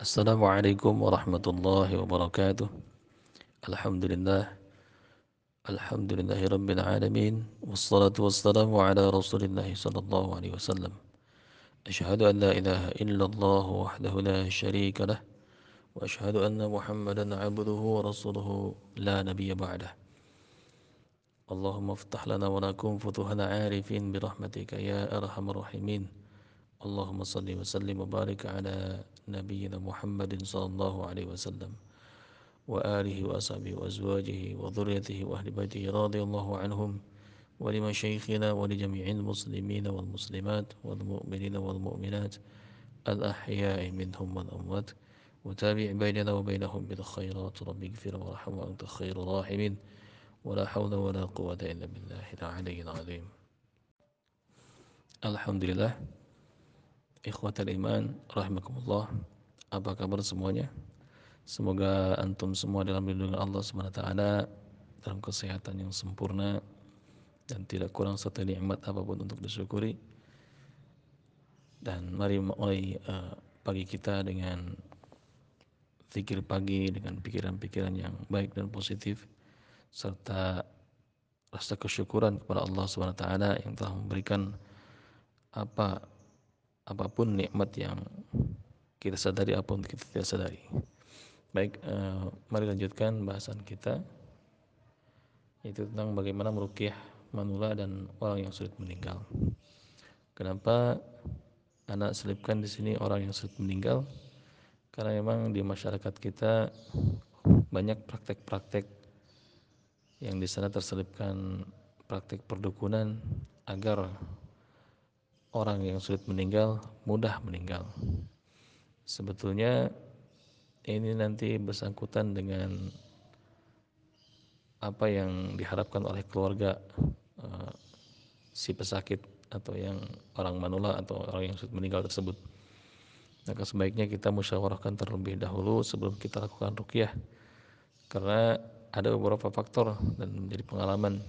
السلام عليكم ورحمة الله وبركاته. الحمد لله الحمد لله رب العالمين والصلاة والسلام على رسول الله صلى الله عليه وسلم. أشهد أن لا إله إلا الله وحده لا شريك له وأشهد أن محمدا عبده ورسوله لا نبي بعده. اللهم افتح لنا ولكم فتوحنا عارفين برحمتك يا أرحم الراحمين. اللهم صل وسلم وبارك على نبينا محمد صلى الله عليه وسلم وآله وأصحابه وأزواجه وذريته وأهل بيته رضي الله عنهم ولمشايخنا ولجميع المسلمين والمسلمات والمؤمنين والمؤمنات الأحياء منهم والأموات وتابع بيننا وبينهم بالخيرات. رب اغفر وارحم وأنت خير الراحمين. ولا حول ولا قوة إلا بالله العلي العظيم. الحمد لله. Ikhwatal iman, rahimakumullah. Apa kabar semuanya? Semoga antum semua dalam lindungan Allah SWT dalam kesehatan yang sempurna dan tidak kurang satu nikmat apa pun untuk disyukuri. Dan mari mulai uh, pagi kita dengan zikir pagi dengan pikiran-pikiran yang baik dan positif serta rasa kesyukuran kepada Allah SWT yang telah memberikan apa apa pun nikmat yang kita sadari apa pun kita tidak sadari. Baik, uh, mari lanjutkan bahasan kita yaitu tentang bagaimana merukyah manula dan orang yang sulit meninggal. Kenapa anak selipkan di sini orang yang sulit meninggal? Karena memang di masyarakat kita banyak praktek-praktek yang di sana terselipkan praktek perdukunan agar orang yang sulit meninggal mudah meninggal. Sebetulnya ini nanti bersangkutan dengan apa yang diharapkan oleh keluarga uh, si pesakit atau yang orang manula atau orang yang sulit meninggal tersebut. Maka sebaiknya kita musyawarahkan terlebih dahulu sebelum kita lakukan rukyah. Karena ada beberapa faktor dan menjadi pengalaman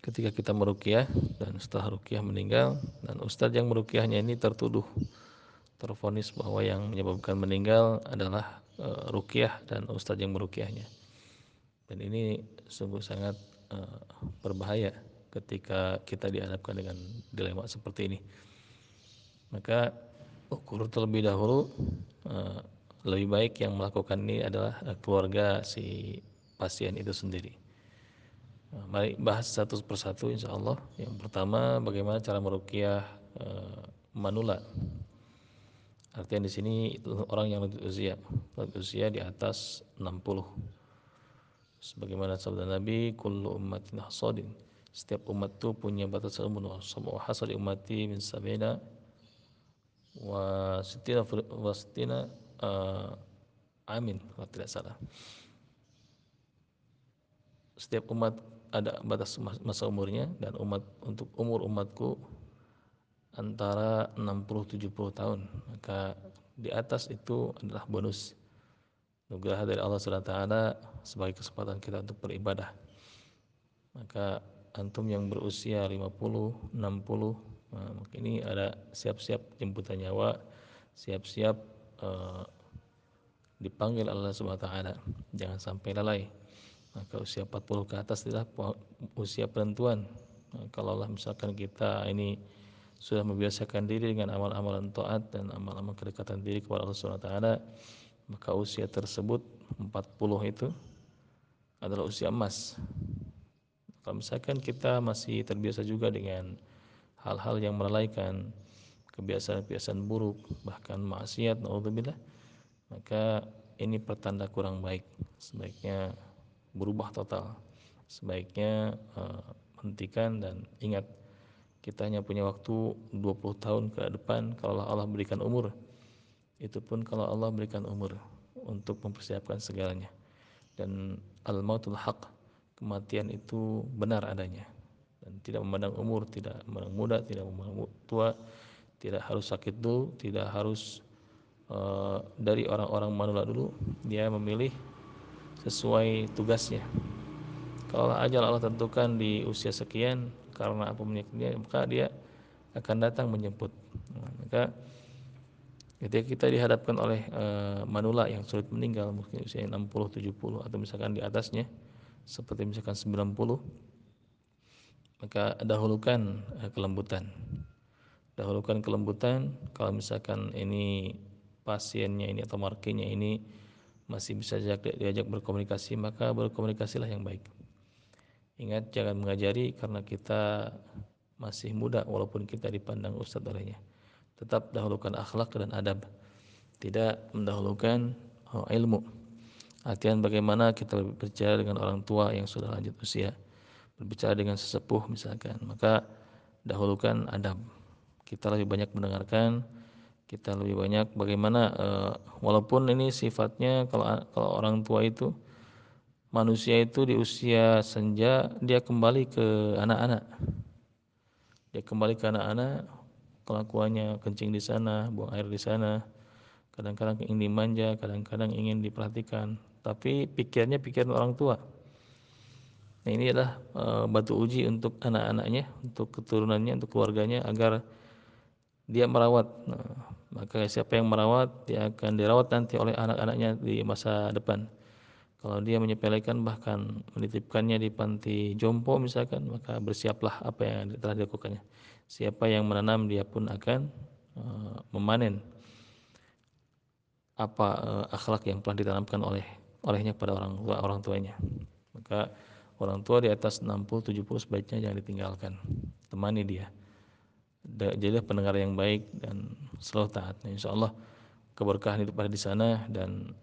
ketika kita merukyah dan setelah rukyah meninggal dan ustadz yang merukyahnya ini tertuduh terfonis bahwa yang menyebabkan meninggal adalah e, rukyah dan ustadz yang merukyahnya dan ini sungguh sangat e, berbahaya ketika kita dihadapkan dengan dilema seperti ini. Maka ukur terlebih dahulu e, lebih baik yang melakukan ini adalah keluarga si pasien itu sendiri mari bahas satu persatu insya Allah. Yang pertama bagaimana cara merukyah e, manula. Artinya di sini orang yang lanjut usia, lanjut usia di atas 60. Sebagaimana sabda Nabi, kullu ummatin hasadin. Setiap umat itu punya batas umur. Semua hasad ummati min sabina wa sitina wa sitina uh, amin kalau tidak salah. Setiap umat ada batas masa umurnya dan umat untuk umur umatku antara 60-70 tahun. Maka di atas itu adalah bonus nugraha dari Allah SWT sebagai kesempatan kita untuk beribadah. Maka antum yang berusia 50, 60 nah, ini ada siap-siap jemputan nyawa siap-siap uh, dipanggil Allah SWT jangan sampai lalai maka usia 40 ke atas adalah usia penentuan. Nah, kalau Allah misalkan kita ini sudah membiasakan diri dengan amal-amalan taat dan amal-amal kedekatan diri kepada Allah SWT maka usia tersebut 40 itu adalah usia emas. Kalau misalkan kita masih terbiasa juga dengan hal-hal yang melalaikan kebiasaan-kebiasaan buruk bahkan maksiat naudzubillah maka ini pertanda kurang baik. Sebaiknya berubah total. Sebaiknya uh, hentikan dan ingat kita hanya punya waktu 20 tahun ke depan kalau Allah berikan umur. Itu pun kalau Allah berikan umur untuk mempersiapkan segalanya. Dan al-mautul haq, kematian itu benar adanya. Dan tidak memandang umur, tidak memandang muda, tidak memandang tua, tidak harus sakit dulu, tidak harus uh, dari orang-orang manula dulu. Dia memilih sesuai tugasnya. Kalau ajal Allah tentukan di usia sekian karena apa penyakitnya, maka dia akan datang menjemput. Nah, maka Ketika kita dihadapkan oleh uh, manula yang sulit meninggal mungkin usia 60, 70 atau misalkan di atasnya seperti misalkan 90 maka dahulukan uh, kelembutan. Dahulukan kelembutan kalau misalkan ini pasiennya ini atau markinya ini masih bisa diajak, berkomunikasi maka berkomunikasilah yang baik. Ingat jangan mengajari karena kita masih muda walaupun kita dipandang ustadz olehnya. Tetap dahulukan akhlak dan adab. Tidak mendahulukan oh, ilmu. Artian bagaimana kita berbicara dengan orang tua yang sudah lanjut usia. Berbicara dengan sesepuh misalkan. Maka dahulukan adab. Kita lebih banyak mendengarkan kita lebih banyak bagaimana uh, walaupun ini sifatnya kalau kalau orang tua itu manusia itu di usia senja dia kembali ke anak-anak dia kembali ke anak-anak kelakuannya kencing di sana, buang air di sana, kadang-kadang ingin dimanja, kadang-kadang ingin diperhatikan, tapi pikirnya pikiran orang tua. Nah, ini adalah e, batu uji untuk anak-anaknya, untuk keturunannya, untuk keluarganya agar dia merawat. Nah, maka siapa yang merawat, dia akan dirawat nanti oleh anak-anaknya di masa depan. Kalau dia menyepelekan bahkan menitipkannya di panti jompo misalkan, maka bersiaplah apa yang telah dilakukannya. Siapa yang menanam dia pun akan uh, memanen apa uh, akhlak yang telah ditanamkan oleh olehnya kepada orang tua orang tuanya. Maka orang tua di atas 60 70 sebaiknya jangan ditinggalkan. Temani dia jadilah pendengar yang baik dan selalu taat insya Allah keberkahan itu pada di sana dan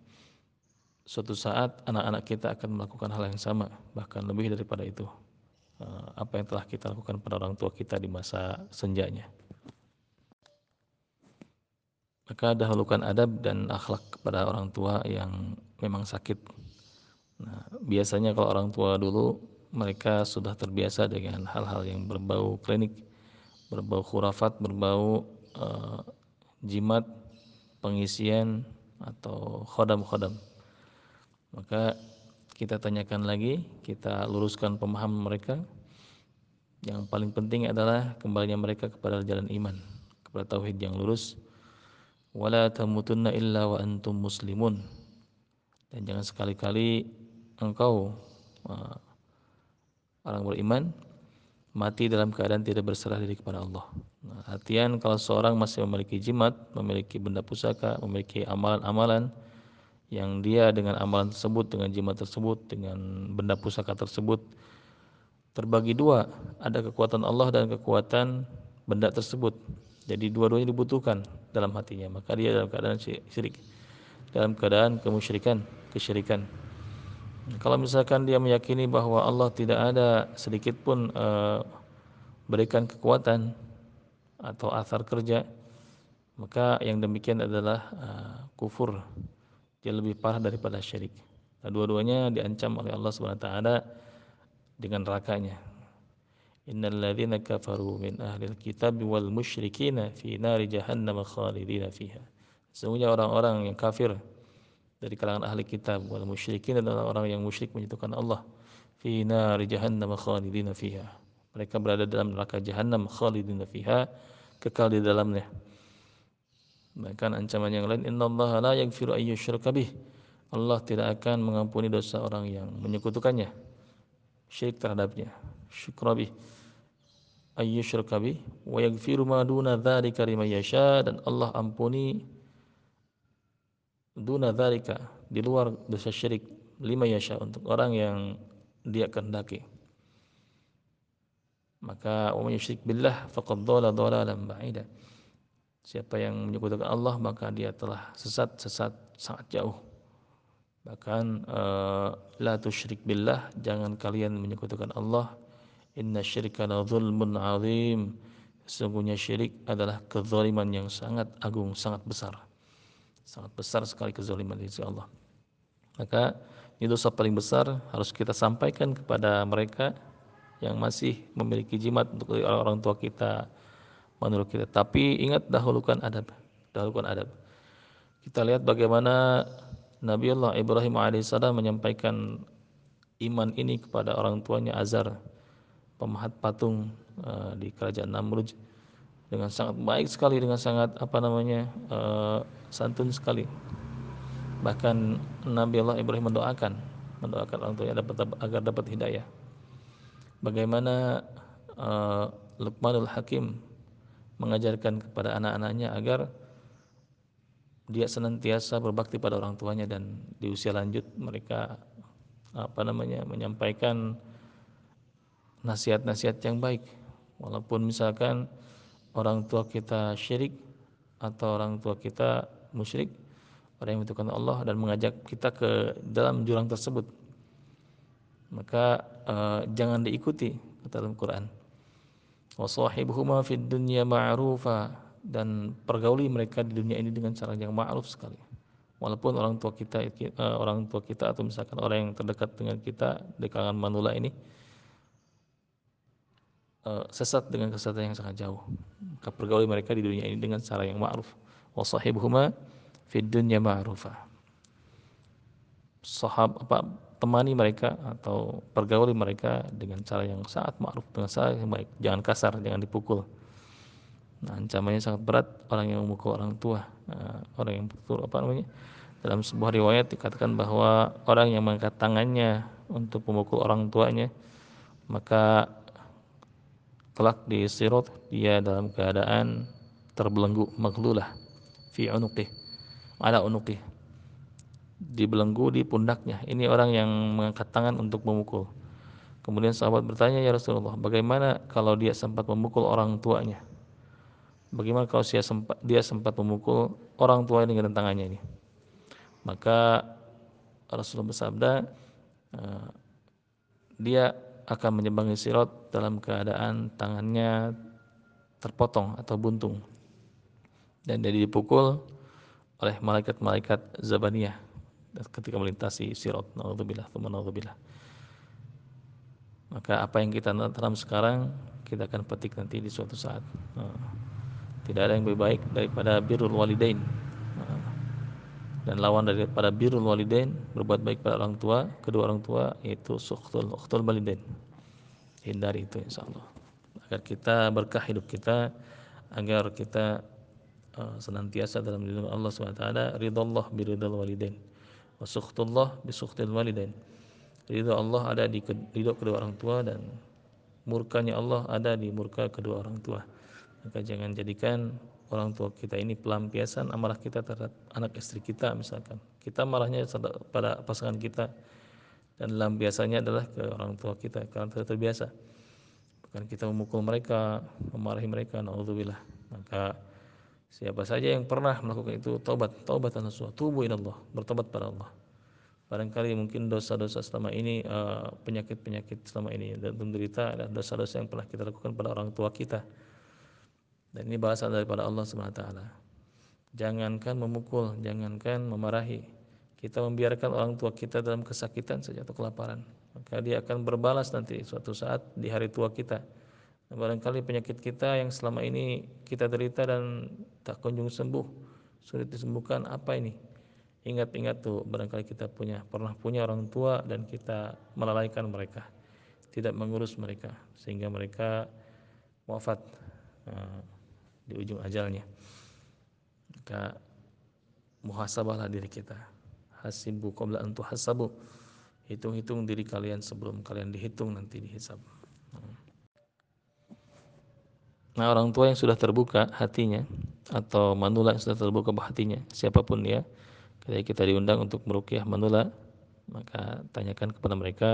suatu saat anak-anak kita akan melakukan hal yang sama bahkan lebih daripada itu Eh, apa yang telah kita lakukan pada orang tua kita di masa senjanya. Maka dahulukan adab dan akhlak kepada orang tua yang memang sakit. Nah, biasanya kalau orang tua dulu mereka sudah terbiasa dengan hal-hal yang berbau klinik, berbau khurafat, berbau uh, jimat, pengisian atau khodam-khodam. Maka kita tanyakan lagi, kita luruskan pemahaman mereka. Yang paling penting adalah kembalinya mereka kepada jalan iman, kepada tauhid yang lurus. Wala tamutunna illa wa antum muslimun. Dan jangan sekali-kali engkau uh, orang beriman mati dalam keadaan tidak berserah diri kepada Allah. Nah, artian kalau seorang masih memiliki jimat, memiliki benda pusaka, memiliki amalan-amalan, yang dia dengan amalan tersebut, dengan jimat tersebut, dengan benda pusaka tersebut terbagi dua, ada kekuatan Allah dan kekuatan benda tersebut. Jadi dua-duanya dibutuhkan dalam hatinya, maka dia dalam keadaan syirik, dalam keadaan kemusyrikan, kesyirikan. Kalau misalkan dia meyakini bahwa Allah tidak ada sedikit pun uh, berikan kekuatan atau asar kerja, maka yang demikian adalah uh, kufur dia lebih parah daripada syirik. Nah, dua-duanya diancam oleh Allah Subhanahu wa taala dengan nerakanya. Innal kafaru min ahlil kitab wal musyrikina fi nari jahannam khalidina fiha. Sesungguhnya orang-orang yang kafir dari kalangan ahli kitab wal musyrikin adalah orang yang musyrik menyekutukan Allah fi nari jahannam khalidina fiha. Mereka berada dalam neraka jahannam khalidina fiha, kekal di dalamnya. Bahkan ancaman yang lain innallaha la yaghfiru ayyusyraka bih. Allah tidak akan mengampuni dosa orang yang menyekutukannya. Syirik terhadapnya. Syukra bih. Ayyusyraka bih wa yaghfiru ma duna dzalika liman yasha dan Allah ampuni duna dzalika di luar dosa syirik lima yasha untuk orang yang dia kehendaki. Maka may yusyrik billah faqad dhalla dhalalan ba'ida. Siapa yang menyekutukan Allah maka dia telah sesat sesat sangat jauh. Bahkan uh, la tusyrik billah, jangan kalian menyekutukan Allah. Inna syirka la zulmun azim. Sesungguhnya syirik adalah kezaliman yang sangat agung, sangat besar. Sangat besar sekali kezaliman sisi Allah. Maka ini dosa paling besar harus kita sampaikan kepada mereka yang masih memiliki jimat untuk orang-orang tua kita, menurut kita. Tapi ingat dahulukan adab, dahulukan adab. Kita lihat bagaimana Nabiullah Ibrahim alaihissalam menyampaikan iman ini kepada orang tuanya Azar, pemahat patung uh, di kerajaan Namruj. Dengan sangat baik sekali dengan sangat apa namanya uh, santun sekali. Bahkan Nabi Allah Ibrahim mendoakan mendoakan orang tuanya dapat agar dapat hidayah. Bagaimana uh, Luqmanul Hakim mengajarkan kepada anak-anaknya agar dia senantiasa berbakti pada orang tuanya dan di usia lanjut mereka apa namanya menyampaikan nasihat-nasihat yang baik. Walaupun misalkan orang tua kita syirik atau orang tua kita musyrik orang yang menentukan Allah dan mengajak kita ke dalam jurang tersebut maka uh, jangan diikuti kata dalam Quran. Wasahibuhuma fid dunya ma'rufa dan pergauli mereka di dunia ini dengan cara yang ma'ruf sekali. Walaupun orang tua kita uh, orang tua kita atau misalkan orang yang terdekat dengan kita di kalangan manula ini sesat dengan kesesatan yang sangat jauh. Maka pergauli mereka di dunia ini dengan cara yang ma'ruf. Wa sahibuhuma fid dunya ma'rufa. Sahab apa temani mereka atau pergauli mereka dengan cara yang sangat ma'ruf. Dengan cara yang baik. Jangan kasar jangan dipukul. Nah, ancamannya sangat berat. Orang yang memukul orang tua nah, orang yang betul apa namanya? Dalam sebuah riwayat dikatakan bahwa orang yang mengangkat tangannya untuk memukul orang tuanya maka kelak di sirot dia dalam keadaan terbelenggu maghlulah fi unuqih ada unuqih. Dibelenggu di pundaknya. Ini orang yang mengangkat tangan untuk memukul. Kemudian sahabat bertanya ya Rasulullah bagaimana kalau dia sempat memukul orang tuanya? Bagaimana kalau dia sempat dia sempat memukul orang tua ini dengan tangannya ini? Maka Rasulullah bersabda eh, dia akan menyebangi sirot dalam keadaan tangannya terpotong atau buntung. Dan dia dipukul oleh malaikat-malaikat Zabaniyah ketika melintasi sirot. Naudzubillah naudzubillah. Maka apa yang kita tanam sekarang kita akan petik nanti di suatu saat. Tidak ada yang lebih baik daripada birrul walidain dan lawan daripada birrul walidain berbuat baik pada orang tua kedua orang tua yaitu sukhtul ukhtul walidain. Hindari itu insyaallah. Agar kita berkah hidup kita agar kita uh, senantiasa dalam lindungan Allah SWT ridallah biridal walidain. Wa sukhtullah bi sukhtil walidain. Ridha Allah ada di ridha kedua orang tua dan murkanya Allah ada di murka kedua orang tua. Maka jangan jadikan orang tua kita ini pelampiasan amarah kita terhadap anak istri kita misalkan. Kita marahnya pada pasangan kita dan dalam biasanya adalah ke orang tua kita karena tidak terbiasa. Bukan kita memukul mereka memarahi mereka naudzubillah. Maka siapa saja yang pernah melakukan itu taubat taubat nasuha tubuh Allah bertobat pada Allah. Barangkali mungkin dosa-dosa selama ini eh, penyakit-penyakit selama ini dan menderita adalah dosa-dosa yang pernah kita lakukan pada orang tua kita dan ini bahasa daripada Allah SWT. Jangankan memukul, jangankan memarahi. Kita membiarkan orang tua kita dalam kesakitan saja atau kelaparan. Maka dia akan berbalas nanti suatu saat di hari tua kita. Nah, barangkali penyakit kita yang selama ini kita derita dan tak kunjung sembuh, sulit disembuhkan, apa ini? Ingat-ingat tuh, barangkali kita punya pernah punya orang tua dan kita melalaikan mereka, tidak mengurus mereka sehingga mereka wafat. Nah, di ujung ajalnya. Maka muhasabahlah diri kita. Hasibu qabla an tuhasabu. Hitung-hitung diri kalian sebelum kalian dihitung nanti dihisab. Nah orang tua yang sudah terbuka hatinya atau manula yang sudah terbuka hatinya siapa pun dia ketika kita diundang untuk merukyah manula maka tanyakan kepada mereka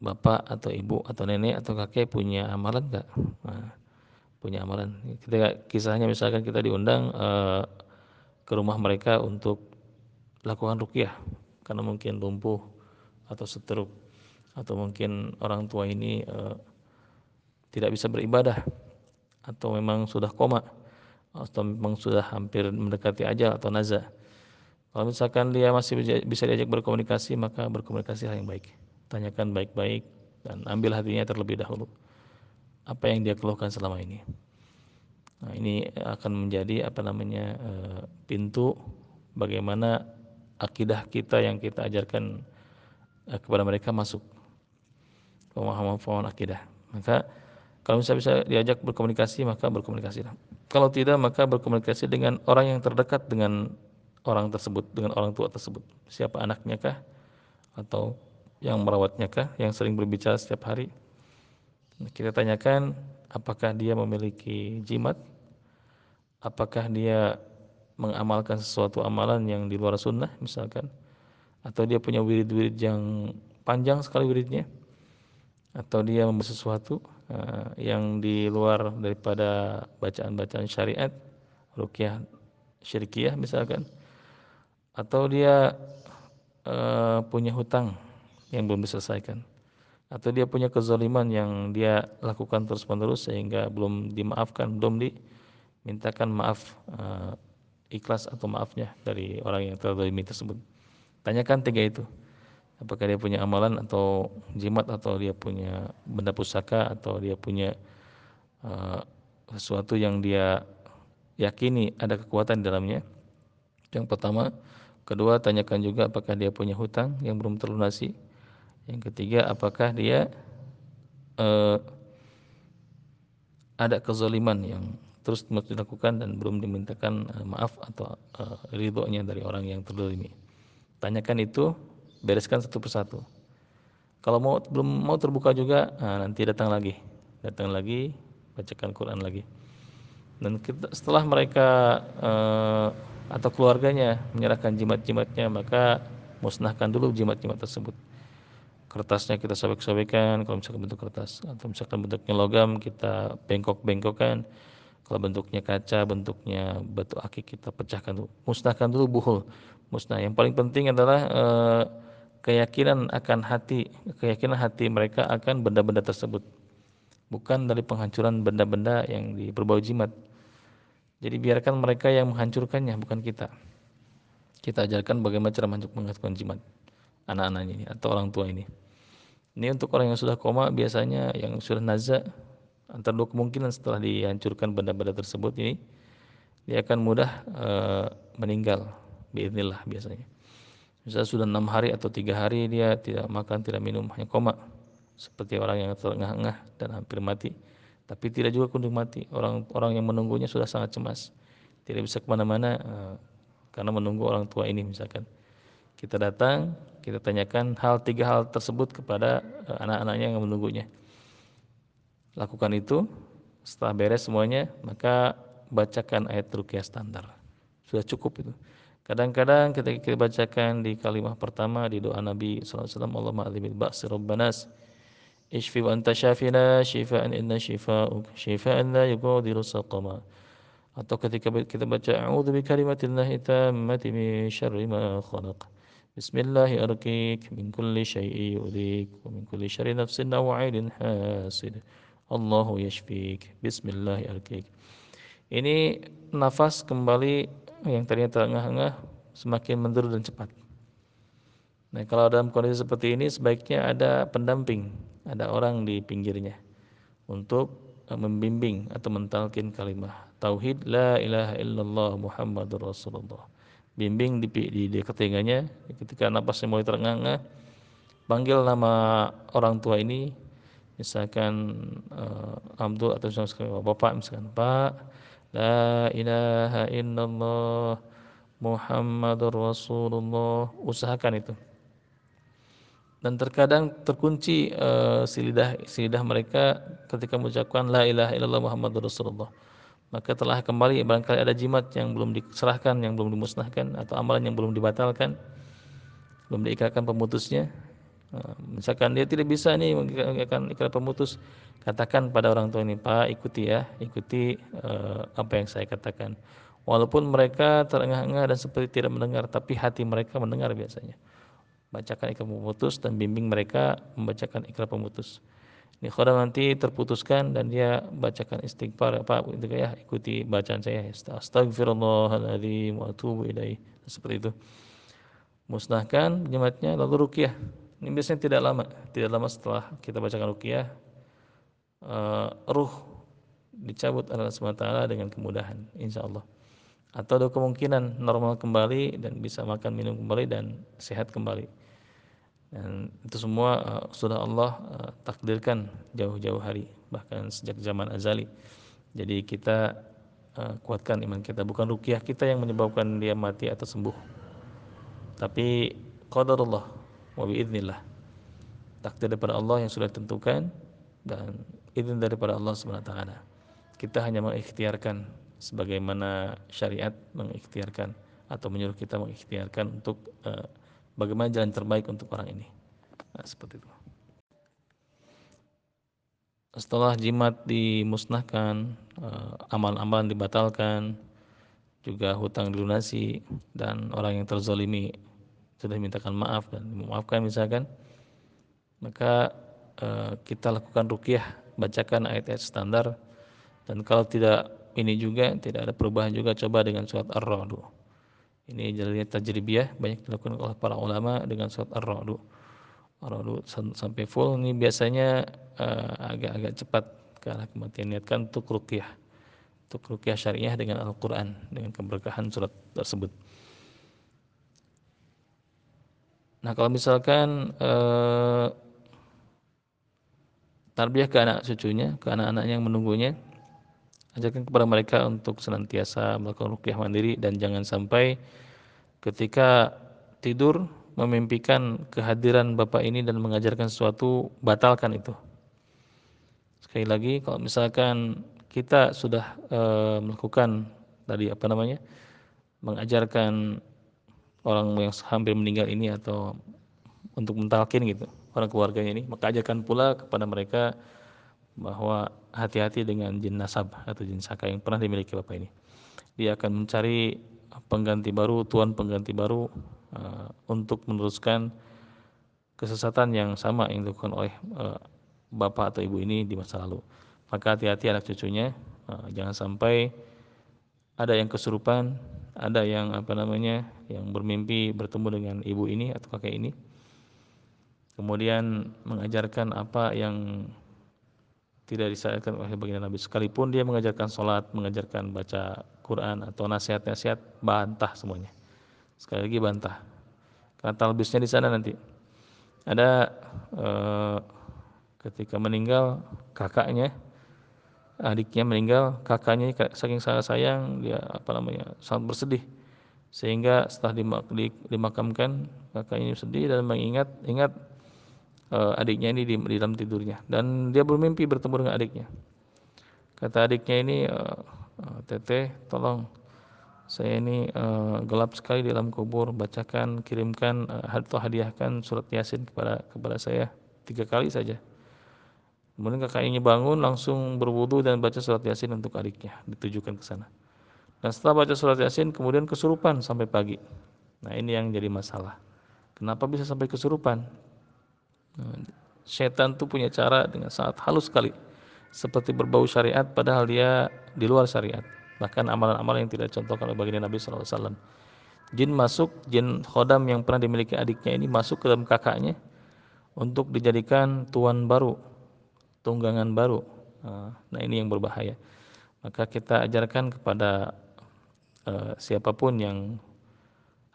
bapak atau ibu atau nenek atau kakek punya amalan enggak nah, punya amalan. Ketika kisahnya misalkan kita diundang uh, ke rumah mereka untuk lakukan rukyah karena mungkin lumpuh atau seteruk atau mungkin orang tua ini uh, tidak bisa beribadah atau memang sudah koma atau memang sudah hampir mendekati ajal atau nazar. Kalau misalkan dia masih bisa diajak berkomunikasi maka berkomunikasilah yang baik. Tanyakan baik-baik dan ambil hatinya terlebih dahulu apa yang dia keluhkan selama ini. Nah, ini akan menjadi apa namanya eh, pintu bagaimana akidah kita yang kita ajarkan eh, kepada mereka masuk pemahaman-pemahaman akidah. Maka Kalau misalnya bisa diajak berkomunikasi maka berkomunikasi. Kalau tidak maka berkomunikasi dengan orang yang terdekat dengan orang tersebut, dengan orang tua tersebut. Siapa anaknya kah atau yang merawatnya kah, yang sering berbicara setiap hari. Kita tanyakan apakah dia memiliki jimat, apakah dia mengamalkan sesuatu amalan yang di luar sunnah misalkan, atau dia punya wirid-wirid yang panjang sekali wiridnya, atau dia membaca sesuatu uh, yang di luar daripada bacaan-bacaan syariat, rukyah syirkiyah misalkan, atau dia uh, punya hutang yang belum diselesaikan atau dia punya kezaliman yang dia lakukan terus-menerus sehingga belum dimaafkan, belum dimintakan maaf uh, ikhlas atau maafnya dari orang yang terzalimi tersebut. Tanyakan tiga itu. Apakah dia punya amalan atau jimat atau dia punya benda pusaka atau dia punya uh, sesuatu yang dia yakini ada kekuatan di dalamnya. Yang pertama, kedua tanyakan juga apakah dia punya hutang yang belum terlunasi yang ketiga, apakah dia uh, ada kezaliman yang terus dilakukan dan belum dimintakan uh, maaf atau uh, ridhonya dari orang yang terzalimi. Tanyakan itu, bereskan satu persatu. Kalau mau belum mau terbuka juga, nah, nanti datang lagi, datang lagi, bacakan Quran lagi. Dan kita, setelah mereka uh, atau keluarganya menyerahkan jimat-jimatnya, maka musnahkan dulu jimat-jimat tersebut kertasnya kita sobek-sobekan. Kalau misalkan bentuk kertas atau misalkan bentuknya logam kita bengkok-bengkokkan. Kalau bentuknya kaca bentuknya batu akik kita pecahkan dulu. Musnahkan dulu buhul. Musnah. Yang paling penting adalah eh, keyakinan akan hati keyakinan hati mereka akan benda-benda tersebut. Bukan dari penghancuran benda-benda yang berbau jimat. Jadi biarkan mereka yang menghancurkannya bukan kita. Kita ajarkan bagaimana cara menghancurkan jimat anak-anaknya ini atau orang tua ini. Ini untuk orang yang sudah koma biasanya yang sudah naza antara dua kemungkinan setelah dihancurkan benda-benda tersebut ini dia akan mudah e, meninggal biiznillah biasanya. Misalnya sudah enam hari atau tiga hari dia tidak makan tidak minum hanya koma seperti orang yang terengah-engah dan hampir mati tapi tidak juga kundung mati orang orang yang menunggunya sudah sangat cemas tidak bisa ke mana-mana e, karena menunggu orang tua ini misalkan kita datang, kita tanyakan hal tiga hal tersebut kepada eh, anak-anaknya yang menunggunya. Lakukan itu, setelah beres semuanya, maka bacakan ayat rukyah standar. Sudah cukup itu. Kadang-kadang ketika kita bacakan di kalimat pertama di doa Nabi SAW, Allahumma adzimil ba'si rabbanas, ishfi wa anta syafina, shifa'an inna shifa'uk, shifa'an la yugadiru saqama. Atau ketika kita baca, A'udhu bi kalimatillahi tammati min syarri ma khalaq. بسم الله أرقيك من كل شيء يؤذيك ومن كل شر نفس أو عين حاسد الله يشفيك بسم الله أرقيك ini nafas kembali yang tadinya terengah-engah semakin menurun dan cepat. Nah, kalau dalam kondisi seperti ini sebaiknya ada pendamping, ada orang di pinggirnya untuk eh, membimbing atau mentalkin kalimat tauhid la ilaha illallah Muhammadur Rasulullah bimbing di, di, di ketiganya ketika napasnya mulai terengah-engah panggil nama orang tua ini. Misalkan uh, Abdul atau misalkan bapak misalkan Pak la ilaha illallah Muhammadur Rasulullah. Usahakan itu. Dan terkadang terkunci uh, si lidah si lidah mereka ketika mengucapkan la ilaha illallah Muhammadur Rasulullah maka telah kembali barangkali ada jimat yang belum diserahkan, yang belum dimusnahkan atau amalan yang belum dibatalkan, belum diikrarkan pemutusnya. Nah, misalkan dia tidak bisa nih mengikrarkan ikrar pemutus, katakan pada orang tua ini, Pak ikuti ya, ikuti uh, apa yang saya katakan. Walaupun mereka terengah-engah dan seperti tidak mendengar, tapi hati mereka mendengar biasanya. Bacakan ikrar pemutus dan bimbing mereka membacakan ikrar pemutus ini khodam nanti terputuskan dan dia bacakan istighfar. Apa itu ya ikuti bacaan saya. Astagfirullahaladzim wa atubu seperti itu. Musnahkan jemaatnya lalu rukyah ini biasanya tidak lama. Tidak lama setelah kita bacakan rukyah uh, ruh dicabut Allah SWT dengan kemudahan insya Allah atau ada kemungkinan normal kembali dan bisa makan minum kembali dan sehat kembali dan itu semua uh, sudah Allah uh, takdirkan jauh-jauh hari bahkan sejak zaman azali. Jadi kita uh, kuatkan iman kita. Bukan rukyah kita yang menyebabkan dia mati atau sembuh. Tapi qadarullah wa biidznillah takdir daripada Allah yang sudah ditentukan dan izin daripada Allah taala. Kita hanya mengikhtiarkan sebagaimana syariat mengikhtiarkan atau menyuruh kita mengikhtiarkan untuk uh, bagaimana jalan terbaik untuk orang ini. Nah, seperti itu. Setelah jimat dimusnahkan, uh, amalan-amalan dibatalkan, juga hutang dilunasi dan orang yang terzolimi sudah dimintakan maaf dan memaafkan misalkan, maka uh, kita lakukan rukyah, bacakan ayat-ayat standar dan kalau tidak ini juga tidak ada perubahan juga coba dengan surat Ar-Ra'd. Ini jalannya tajribiyah banyak dilakukan oleh para ulama dengan surat Ar-Ra'd. Ar-Ra'd sampai full ini biasanya uh, agak-agak cepat karena kematian niatkan untuk ruqyah. Untuk ruqyah syariah dengan Al-Qur'an dengan keberkahan surat tersebut. Nah, kalau misalkan uh, tarbiyah ke anak cucunya, ke anak-anaknya yang menunggunya, ajarkan kepada mereka untuk senantiasa melakukan rukyah mandiri dan jangan sampai ketika tidur memimpikan kehadiran bapak ini dan mengajarkan sesuatu batalkan itu. Sekali lagi kalau misalkan kita sudah e, melakukan tadi apa namanya mengajarkan orang yang hampir meninggal ini atau untuk mentalkin gitu orang keluarganya ini maka ajarkan pula kepada mereka bahwa hati-hati dengan jin nasab atau jin saka yang pernah dimiliki bapak ini. Dia akan mencari pengganti baru, tuan pengganti baru uh, untuk meneruskan kesesatan yang sama yang dilakukan oleh uh, bapak atau ibu ini di masa lalu. Maka hati-hati anak cucunya, uh, jangan sampai ada yang kesurupan, ada yang apa namanya, yang bermimpi bertemu dengan ibu ini atau kakek ini. Kemudian mengajarkan apa yang tidak disyariatkan oleh baginda Nabi sekalipun dia mengajarkan sholat, mengajarkan baca Quran atau nasihat-nasihat bantah semuanya. Sekali lagi bantah. Karena talbisnya di sana nanti ada eh, ketika meninggal kakaknya adiknya meninggal kakaknya saking sangat sayang dia apa namanya sangat bersedih sehingga setelah dimakamkan kakaknya sedih dan mengingat ingat uh, adiknya ini di, di dalam tidurnya dan dia bermimpi bertemu dengan adiknya. Kata adiknya ini, uh, Teteh, tolong saya ini uh, gelap sekali di dalam kubur, bacakan, kirimkan uh, atau hadiahkan surat yasin kepada kepada saya tiga kali saja. Kemudian kakaknya bangun langsung berwudu dan baca surat yasin untuk adiknya, ditujukan ke sana. Dan setelah baca surat yasin, kemudian kesurupan sampai pagi. Nah ini yang jadi masalah. Kenapa bisa sampai kesurupan? Setan tuh punya cara dengan sangat halus sekali. Seperti berbau syariat padahal dia di luar syariat. Bahkan amalan-amalan yang tidak contohkan oleh baginda Nabi SAW. Jin masuk, jin khodam yang pernah dimiliki adiknya ini masuk ke dalam kakaknya untuk dijadikan tuan baru, tunggangan baru. Nah ini yang berbahaya. Maka kita ajarkan kepada uh, siapa pun yang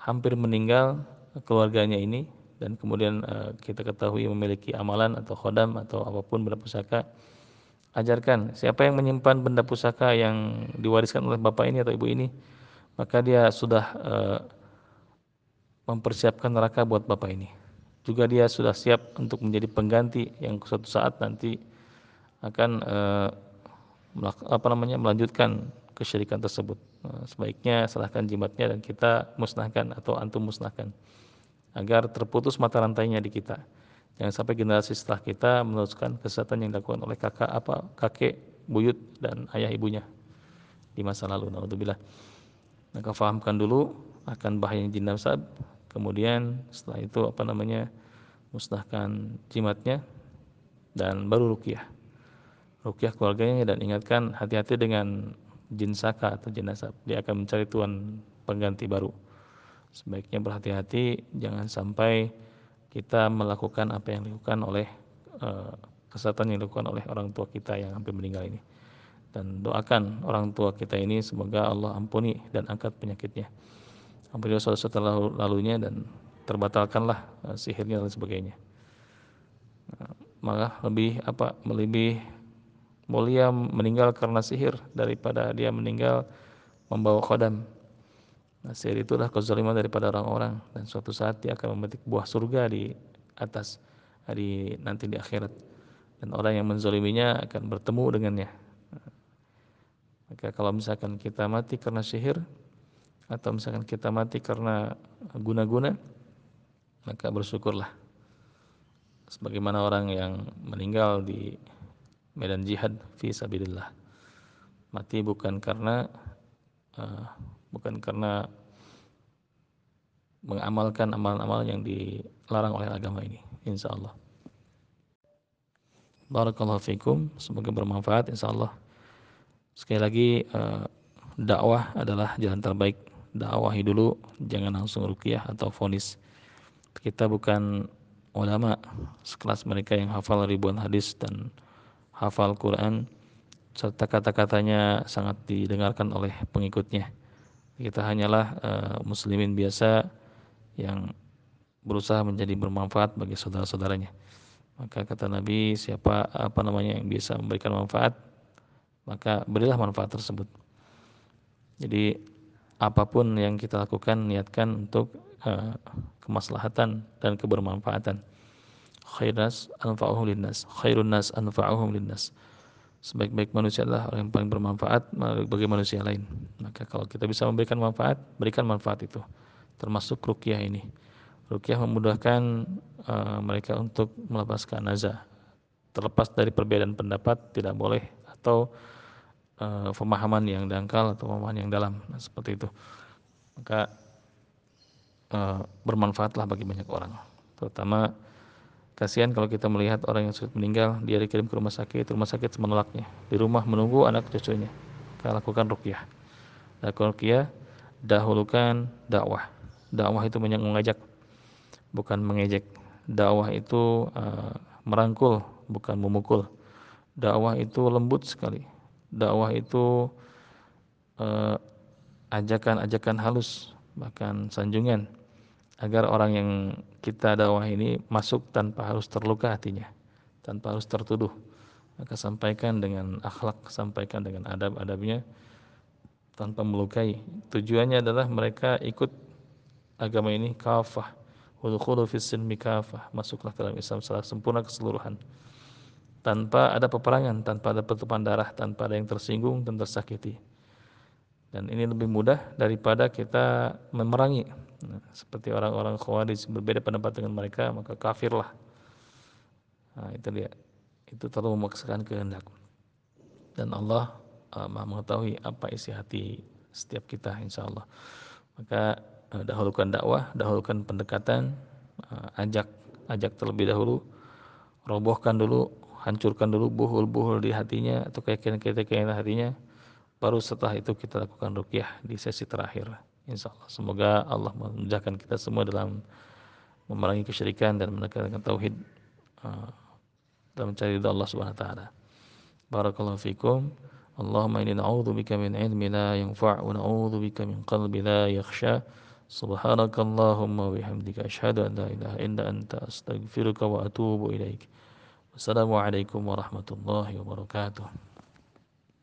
hampir meninggal keluarganya ini dan kemudian uh, kita ketahui memiliki amalan atau khodam atau apa pun benda pusaka ajarkan. Siapa yang menyimpan benda pusaka yang diwariskan oleh bapak ini atau ibu ini maka dia sudah uh, mempersiapkan neraka buat bapak ini. Juga dia sudah siap untuk menjadi pengganti yang suatu saat nanti akan uh, apa namanya melanjutkan kesyirikan tersebut. Sebaiknya serahkan jimatnya dan kita musnahkan atau antum musnahkan agar terputus mata rantainya di kita. Jangan sampai generasi setelah kita meneruskan kesesatan yang dilakukan oleh kakak apa kakek, buyut dan ayah ibunya di masa lalu. Naudzubillah. Maka fahamkan dulu akan bahaya jin nasab. Kemudian setelah itu apa namanya musnahkan jimatnya dan baru rukyah. Rukyah keluarganya dan ingatkan hati-hati dengan jin saka atau jin nasab. Dia akan mencari tuan pengganti baru sebaiknya berhati-hati jangan sampai kita melakukan apa yang dilakukan oleh uh, kesehatan yang dilakukan oleh orang tua kita yang hampir meninggal ini dan doakan orang tua kita ini semoga Allah ampuni dan angkat penyakitnya ampuni dosa-dosa lalunya dan terbatalkanlah uh, sihirnya dan sebagainya. Maka lebih apa? Lebih mulia meninggal karena sihir daripada dia meninggal membawa khodam. Sihir itulah kezaliman daripada orang-orang dan suatu saat dia akan memetik buah surga di atas di nanti di akhirat dan orang yang menzaliminya akan bertemu dengannya. Maka kalau misalkan kita mati karena sihir atau misalkan kita mati karena guna-guna maka bersyukurlah sebagaimana orang yang meninggal di medan jihad fi sabilillah. Mati bukan karena uh, bukan karena mengamalkan amalan-amalan yang dilarang oleh agama ini insyaallah. Barakallahu fikum, semoga bermanfaat insyaallah. Sekali lagi uh, dakwah adalah jalan terbaik. Dakwahi dulu, jangan langsung ruqyah atau fonis. Kita bukan ulama sekelas mereka yang hafal ribuan hadis dan hafal Quran serta kata-katanya sangat didengarkan oleh pengikutnya. Kita hanyalah uh, muslimin biasa yang berusaha menjadi bermanfaat bagi saudara-saudaranya. Maka kata Nabi, siapa apa namanya yang bisa memberikan manfaat, maka berilah manfaat tersebut. Jadi apa pun yang kita lakukan niatkan untuk uh, kemaslahatan dan kebermanfaatan anfa'uhum linnas khairun nas anfa'uhum linnas sebaik-baik manusia adalah orang yang paling bermanfaat bagi manusia lain. Maka kalau kita bisa memberikan manfaat berikan manfaat itu. Termasuk rukyah ini. Rukyah memudahkan uh, mereka untuk melepaskan nazar. Terlepas dari perbedaan pendapat tidak boleh atau uh, pemahaman yang dangkal atau pemahaman yang dalam. Nah, seperti itu. Maka uh, bermanfaatlah bagi banyak orang. Terutama Kasihan kalau kita melihat orang yang sudah meninggal, dia dikirim ke rumah sakit, rumah sakit menolaknya. Di rumah menunggu anak cucunya. Kita lakukan rukyah. Lakukan rukyah, dahulukan dakwah. Dakwah itu mengajak, bukan mengejek. Dakwah itu uh, merangkul, bukan memukul. Dakwah itu lembut sekali. Dakwah itu uh, ajakan-ajakan halus, bahkan sanjungan agar orang yang kita dakwah ini masuk tanpa harus terluka hatinya, tanpa harus tertuduh. Maka sampaikan dengan akhlak, sampaikan dengan adab-adabnya tanpa melukai. Tujuannya adalah mereka ikut agama ini kafah. Udkhulu fis silmi kafah. Masuklah dalam Islam secara sempurna keseluruhan. Tanpa ada peperangan, tanpa ada pertumpahan darah, tanpa ada yang tersinggung dan tersakiti. Dan ini lebih mudah daripada kita memerangi Nah, seperti orang-orang khawarij berbeda pendapat dengan mereka maka kafirlah. Nah, itu dia. Itu terlalu memaksakan kehendak. Dan Allah uh, Maha mengetahui apa isi hati setiap kita insya Allah. Maka uh, dahulukan dakwah, dahulukan pendekatan, uh, ajak ajak terlebih dahulu, robohkan dulu, hancurkan dulu buhul-buhul di hatinya atau keyakinan-keyakinan hatinya. Baru setelah itu kita lakukan rukyah di sesi terakhir. Insya Allah. Semoga Allah memudahkan kita semua dalam memerangi kesyirikan dan menekankan tauhid uh, dalam mencari ridha Allah Subhanahu wa taala. Barakallahu fikum. Allahumma inni na'udzu bika min ilmi la yanfa' wa na'udzu bika min qalbi la yakhsha. Subhanakallahumma wa bihamdika asyhadu an la ilaha illa anta astaghfiruka wa atubu ilaik. Wassalamualaikum warahmatullahi wabarakatuh.